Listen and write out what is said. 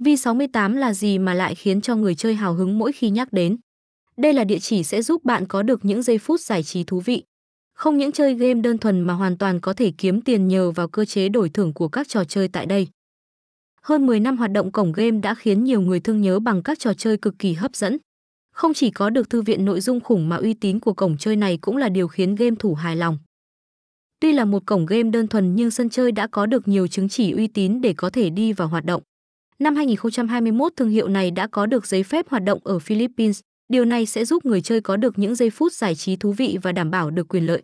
V68 là gì mà lại khiến cho người chơi hào hứng mỗi khi nhắc đến? Đây là địa chỉ sẽ giúp bạn có được những giây phút giải trí thú vị. Không những chơi game đơn thuần mà hoàn toàn có thể kiếm tiền nhờ vào cơ chế đổi thưởng của các trò chơi tại đây. Hơn 10 năm hoạt động cổng game đã khiến nhiều người thương nhớ bằng các trò chơi cực kỳ hấp dẫn. Không chỉ có được thư viện nội dung khủng mà uy tín của cổng chơi này cũng là điều khiến game thủ hài lòng. Tuy là một cổng game đơn thuần nhưng sân chơi đã có được nhiều chứng chỉ uy tín để có thể đi vào hoạt động. Năm 2021 thương hiệu này đã có được giấy phép hoạt động ở Philippines. Điều này sẽ giúp người chơi có được những giây phút giải trí thú vị và đảm bảo được quyền lợi.